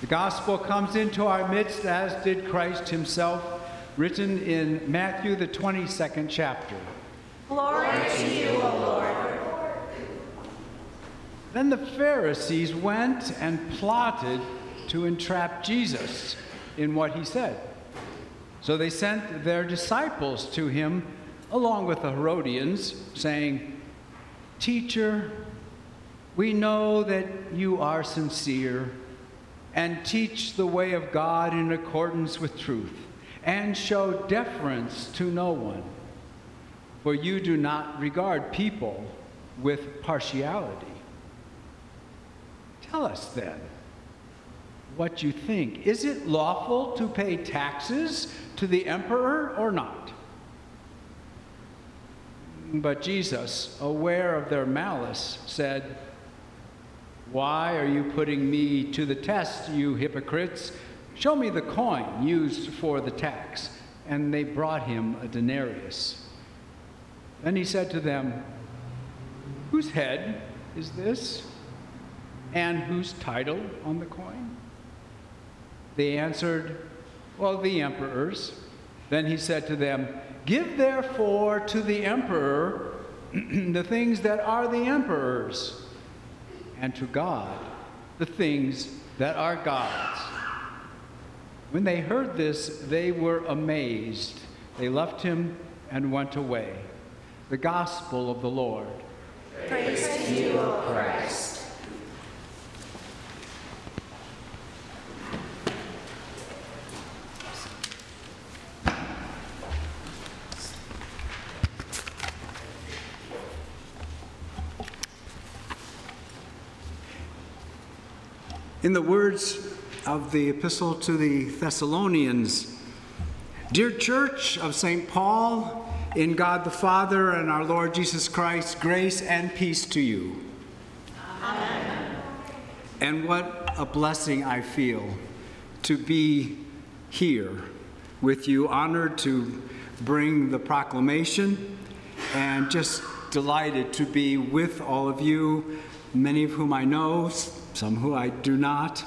The gospel comes into our midst as did Christ himself, written in Matthew, the 22nd chapter. Glory to you, O Lord. Then the Pharisees went and plotted to entrap Jesus in what he said. So they sent their disciples to him along with the Herodians, saying, Teacher, we know that you are sincere and teach the way of God in accordance with truth and show deference to no one. For you do not regard people with partiality. Tell us then what you think. Is it lawful to pay taxes to the emperor or not? But Jesus, aware of their malice, said, Why are you putting me to the test, you hypocrites? Show me the coin used for the tax. And they brought him a denarius. Then he said to them, Whose head is this? And whose title on the coin? They answered, Well, the emperor's. Then he said to them, Give therefore to the emperor the things that are the emperor's, and to God the things that are God's. When they heard this, they were amazed. They left him and went away. The gospel of the Lord. Praise to you, O Christ. In the words of the epistle to the Thessalonians, Dear Church of St. Paul, in God the Father and our Lord Jesus Christ, grace and peace to you. Amen. And what a blessing I feel to be here with you, honored to bring the proclamation, and just delighted to be with all of you, many of whom I know, some who I do not.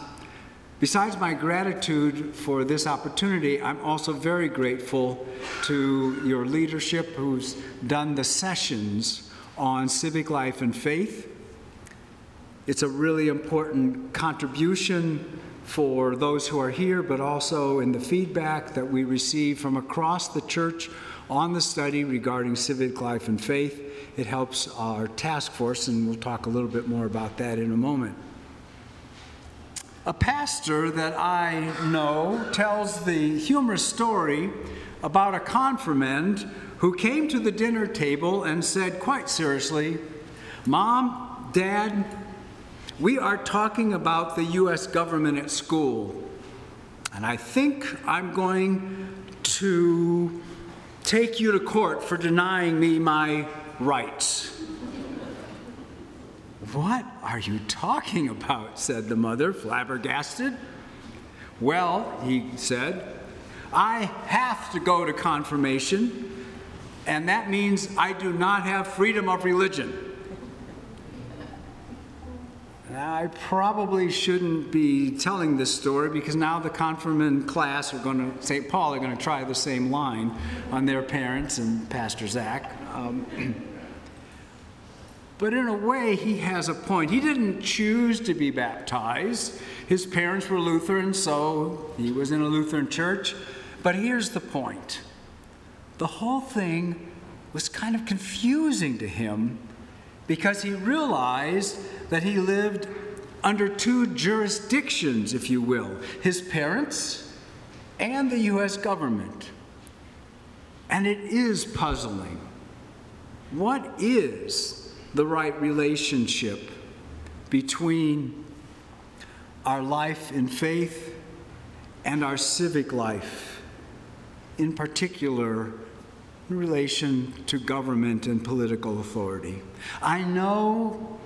Besides my gratitude for this opportunity, I'm also very grateful to your leadership who's done the sessions on civic life and faith. It's a really important contribution for those who are here, but also in the feedback that we receive from across the church on the study regarding civic life and faith. It helps our task force, and we'll talk a little bit more about that in a moment. A pastor that I know tells the humorous story about a confirmand who came to the dinner table and said, quite seriously, Mom, Dad, we are talking about the U.S. government at school. And I think I'm going to take you to court for denying me my rights. What are you talking about? said the mother, flabbergasted. Well, he said, I have to go to confirmation, and that means I do not have freedom of religion. I probably shouldn't be telling this story because now the confirmand class are going to, St. Paul, are going to try the same line on their parents and Pastor Zach. Um, But in a way, he has a point. He didn't choose to be baptized. His parents were Lutheran, so he was in a Lutheran church. But here's the point the whole thing was kind of confusing to him because he realized that he lived under two jurisdictions, if you will his parents and the U.S. government. And it is puzzling. What is the right relationship between our life in faith and our civic life, in particular in relation to government and political authority. I know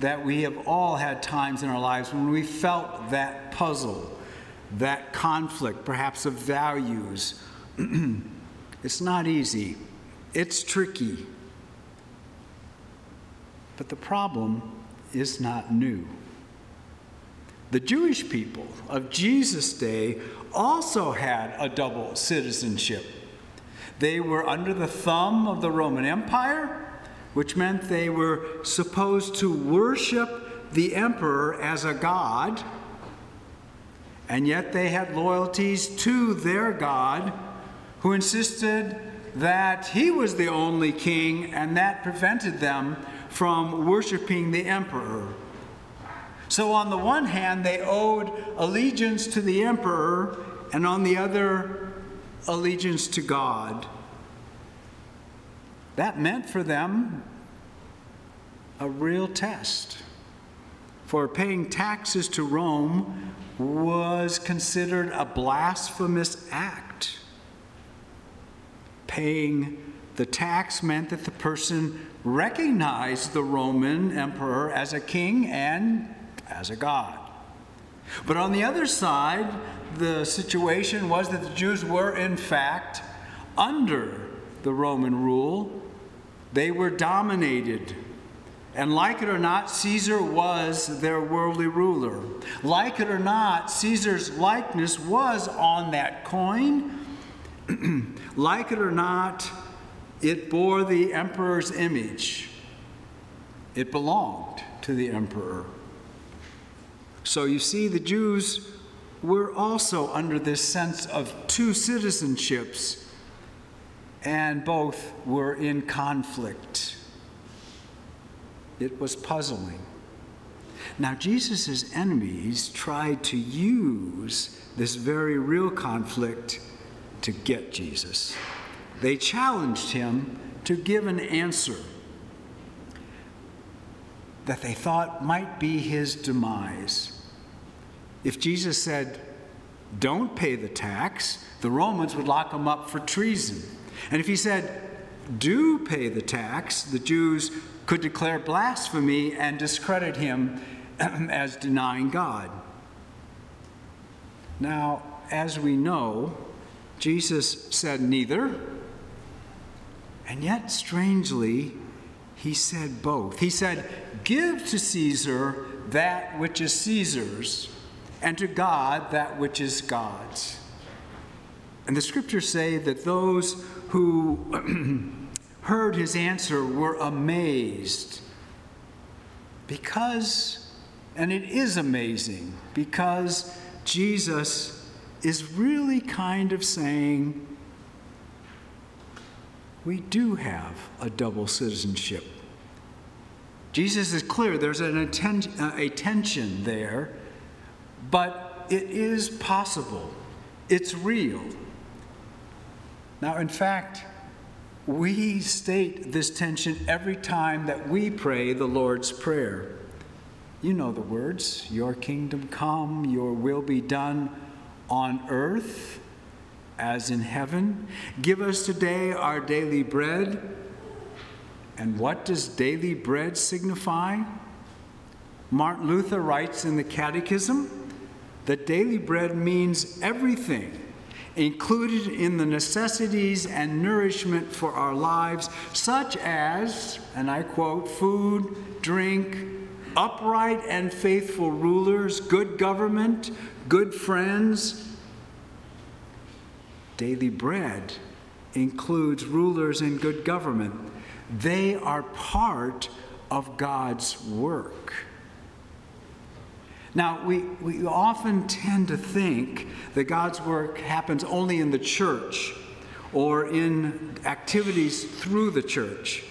that we have all had times in our lives when we felt that puzzle, that conflict, perhaps of values. it's not easy, it's tricky. But the problem is not new. The Jewish people of Jesus' day also had a double citizenship. They were under the thumb of the Roman Empire, which meant they were supposed to worship the emperor as a god, and yet they had loyalties to their God, who insisted that he was the only king, and that prevented them from worshiping the emperor. So, on the one hand, they owed allegiance to the emperor, and on the other, allegiance to God. That meant for them a real test. For paying taxes to Rome was considered a blasphemous act. Paying the tax meant that the person recognized the Roman emperor as a king and as a god. But on the other side, the situation was that the Jews were, in fact, under the Roman rule. They were dominated. And like it or not, Caesar was their worldly ruler. Like it or not, Caesar's likeness was on that coin. like it or not, it bore the emperor's image. It belonged to the emperor. So you see, the Jews were also under this sense of two citizenships, and both were in conflict. It was puzzling. Now, Jesus' enemies tried to use this very real conflict to get Jesus. They challenged him to give an answer that they thought might be his demise. If Jesus said, Don't pay the tax, the Romans would lock him up for treason. And if he said, Do pay the tax, the Jews could declare blasphemy and discredit him as denying God. Now, as we know, Jesus said neither, and yet, strangely, he said both. He said, Give to Caesar that which is Caesar's, and to God that which is God's. And the scriptures say that those who heard his answer were amazed because, and it is amazing, because Jesus is really kind of saying, we do have a double citizenship. Jesus is clear, there's an atten- uh, a tension there but it is possible. It's real. Now, in fact, we state this tension every time that we pray the Lord's Prayer. You know the words Your kingdom come, your will be done on earth as in heaven. Give us today our daily bread. And what does daily bread signify? Martin Luther writes in the Catechism that daily bread means everything included in the necessities and nourishment for our lives, such as, and I quote, food, drink, upright and faithful rulers, good government, good friends. Daily bread includes rulers and good government. They are part of God's work. Now, we, we often tend to think that God's work happens only in the church or in activities through the church.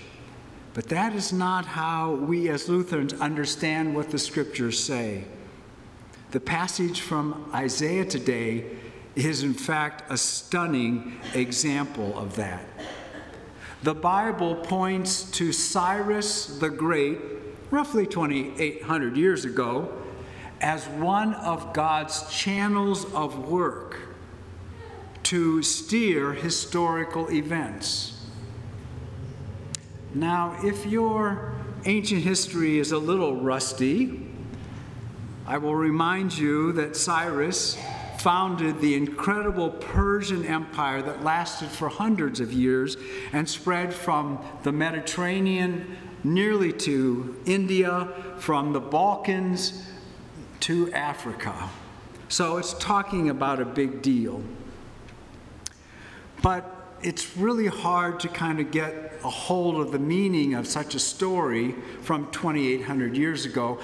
But that is not how we as Lutherans understand what the scriptures say. The passage from Isaiah today is, in fact, a stunning example of that. The Bible points to Cyrus the Great, roughly 2,800 years ago as one of God's channels of work to steer historical events. Now, if your ancient history is a little rusty, I will remind you that Cyrus founded the incredible Persian Empire that lasted for hundreds of years and spread from the Mediterranean nearly to India, from the Balkans to Africa. So it's talking about a big deal. But it's really hard to kind of get a hold of the meaning of such a story from 2,800 years ago.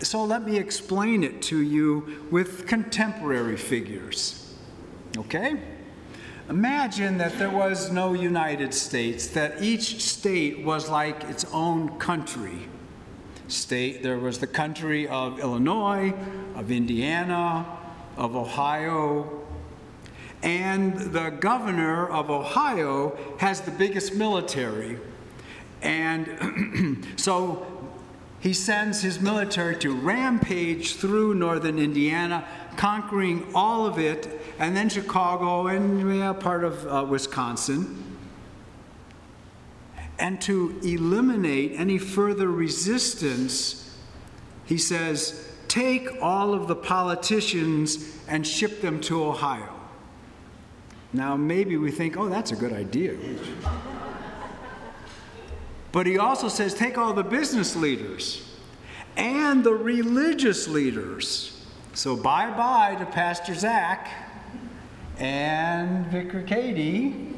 So let me explain it to you with contemporary figures. Okay? Imagine that there was no United States, that each state was like its own country. State, there was the country of Illinois, of Indiana, of Ohio, and the governor of Ohio has the biggest military. And so he sends his military to rampage through northern Indiana, conquering all of it, and then Chicago and yeah, part of uh, Wisconsin. And to eliminate any further resistance, he says, take all of the politicians and ship them to Ohio. Now, maybe we think, oh, that's a good idea. But he also says, take all the business leaders and the religious leaders. So, bye bye to Pastor Zach and Vicar Katie.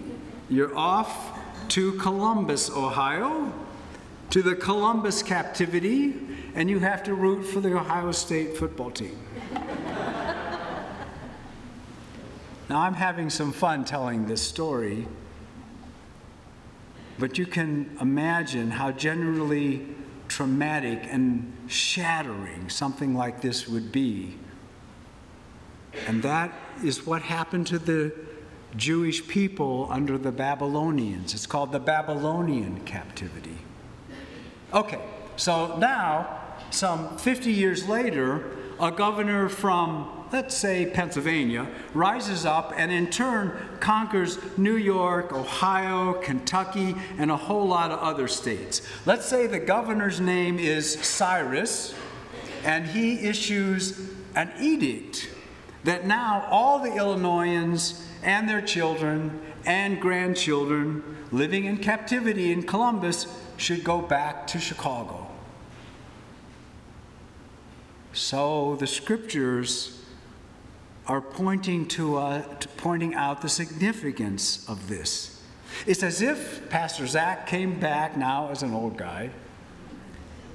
You're off to Columbus, Ohio, to the Columbus captivity, and you have to root for the Ohio State football team. Now, I'm having some fun telling this story, but you can imagine how generally traumatic and shattering something like this would be. And that is what happened to the Jewish people under the Babylonians. It's called the Babylonian captivity. Okay, so now, some 50 years later, a governor from let's say Pennsylvania, rises up and in turn conquers New York, Ohio, Kentucky, and a whole lot of other states. Let's say the governor's name is Cyrus, and he issues an edict that now all the Illinoisans and their children and grandchildren living in captivity in Columbus should go back to Chicago. So the scriptures are pointing to, uh, to pointing out the significance of this. It's as if Pastor Zach came back now as an old guy,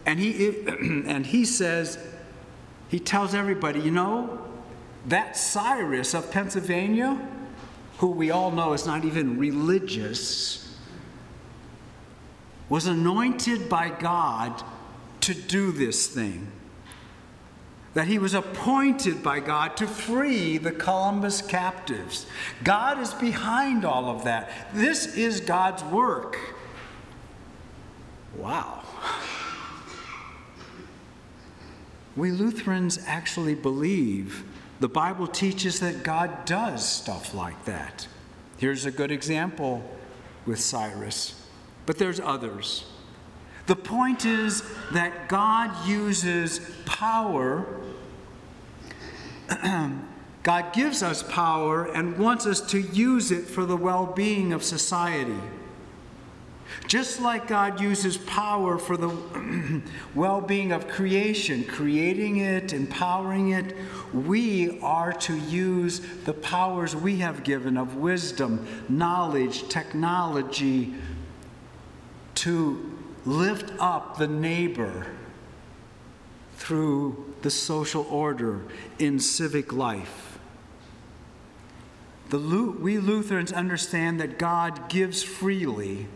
and he and he says, he tells everybody, you know, that Cyrus of Pennsylvania, who we all know is not even religious, was anointed by God to do this thing that he was appointed by God to free the Columbus captives. God is behind all of that. This is God's work. Wow. We Lutherans actually believe the Bible teaches that God does stuff like that. Here's a good example with Cyrus, but there's others. The point is that God uses power. God gives us power and wants us to use it for the well being of society. Just like God uses power for the well being of creation, creating it, empowering it, we are to use the powers we have given of wisdom, knowledge, technology to lift up the neighbor through the social order in civic life. The, we Lutherans understand that God gives freely,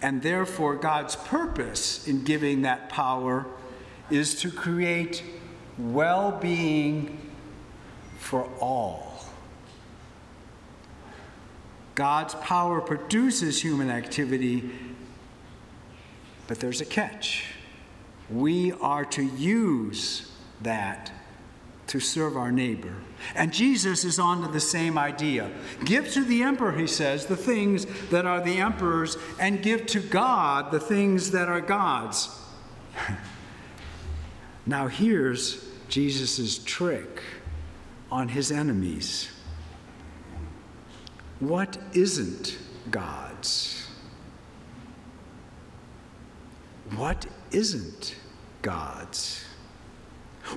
and therefore God's purpose in giving that power is to create well being for all. God's power produces human activity but there's a catch. We are to use that to serve our neighbor. And Jesus is on to the same idea. Give to the emperor, he says, the things that are the emperor's, and give to God the things that are God's. now, here's Jesus' trick on his enemies. What isn't God's? What isn't God's?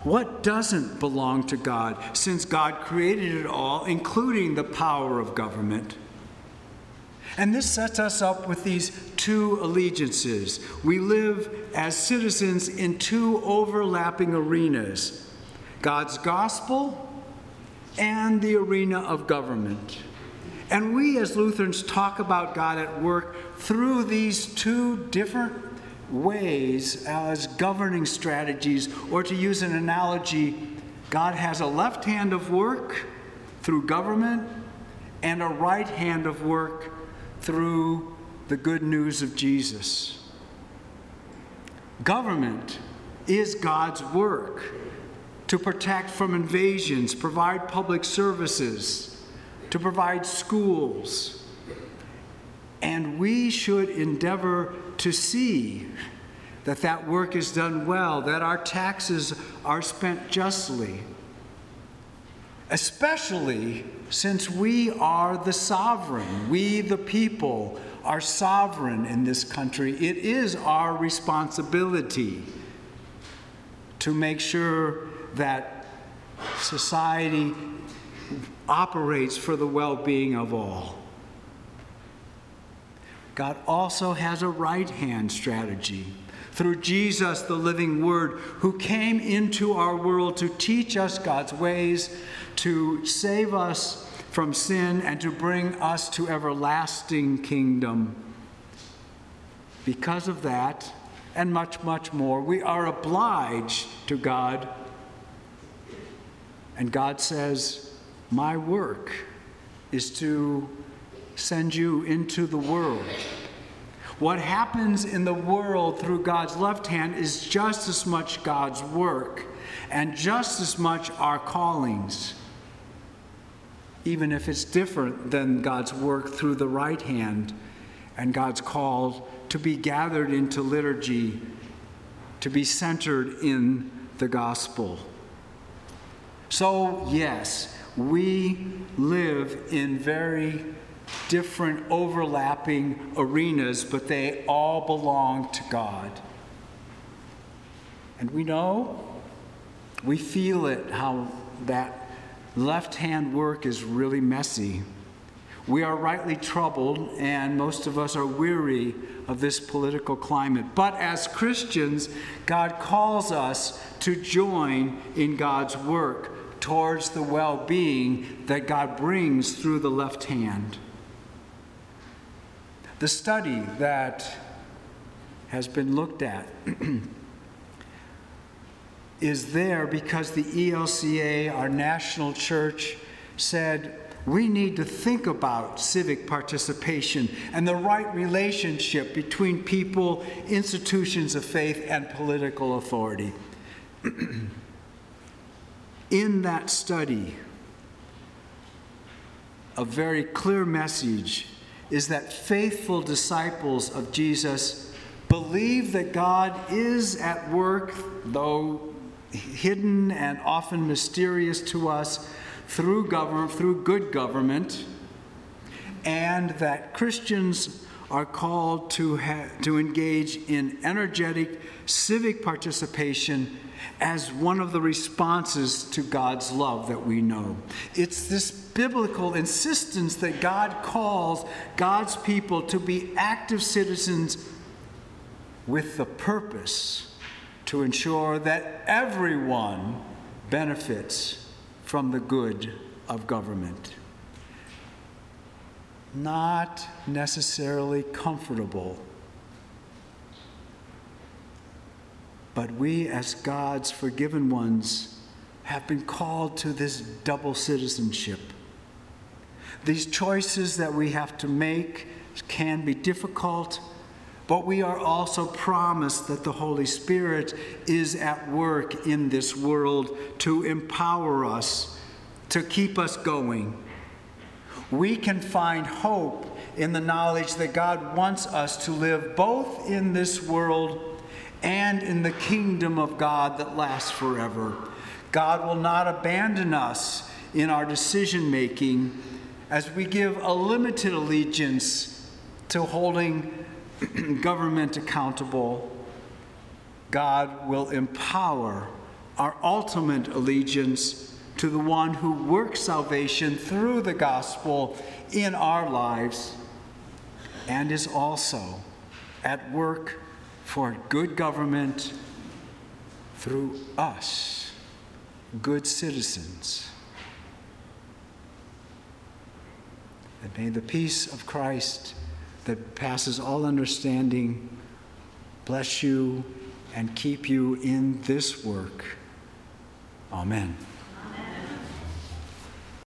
What doesn't belong to God since God created it all, including the power of government? And this sets us up with these two allegiances. We live as citizens in two overlapping arenas God's gospel and the arena of government. And we as Lutherans talk about God at work through these two different ways as governing strategies, or to use an analogy, God has a left hand of work through government and a right hand of work through the good news of Jesus. Government is God's work to protect from invasions, provide public services, to provide schools. And we should endeavor to see that that work is done well, that our taxes are spent justly, especially since we are the sovereign, we the people are sovereign in this country. It is our responsibility to make sure that society operates for the well being of all. God also has a right hand strategy through Jesus, the living Word, who came into our world to teach us God's ways, to save us from sin, and to bring us to everlasting kingdom. Because of that, and much, much more, we are obliged to God. And God says, My work is to send you into the world. What happens in the world through God's left hand is just as much God's work and just as much our callings, even if it's different than God's work through the right hand and God's call to be gathered into liturgy, to be centered in the gospel. So, yes, we live in very different overlapping arenas, but they all belong to God. And we know, we feel it, how that left hand work is really messy. We are rightly troubled, and most of us are weary of this political climate. But as Christians, God calls us to join in God's work towards the well being that God brings through the left hand. The study that has been looked at is there because the ELCA, our national church, said we need to think about civic participation and the right relationship between people, institutions of faith, and political authority. In that study, a very clear message is that faithful disciples of Jesus believe that God is at work, though hidden and often mysterious to us, through government, through good government, and that Christians are called to, to engage in energetic civic participation as one of the responses to God's love that we know. It's this biblical insistence that God calls God's people to be active citizens with the purpose to ensure that everyone benefits from the good of government. Not necessarily comfortable But we, as God's forgiven ones, have been called to this double citizenship. These choices that we have to make can be difficult, but we are also promised that the Holy Spirit is at work in this world to empower us, to keep us going. We can find hope in the knowledge that God wants us to live both in this world and in the kingdom of God that lasts forever. God will not abandon us in our decision making as we give a limited allegiance to holding government accountable. God will empower our ultimate allegiance to the one who works salvation through the gospel in our lives and is also at work for good government through us, good citizens. And may the peace of Christ that passes all understanding bless you and keep you in this work. Amen.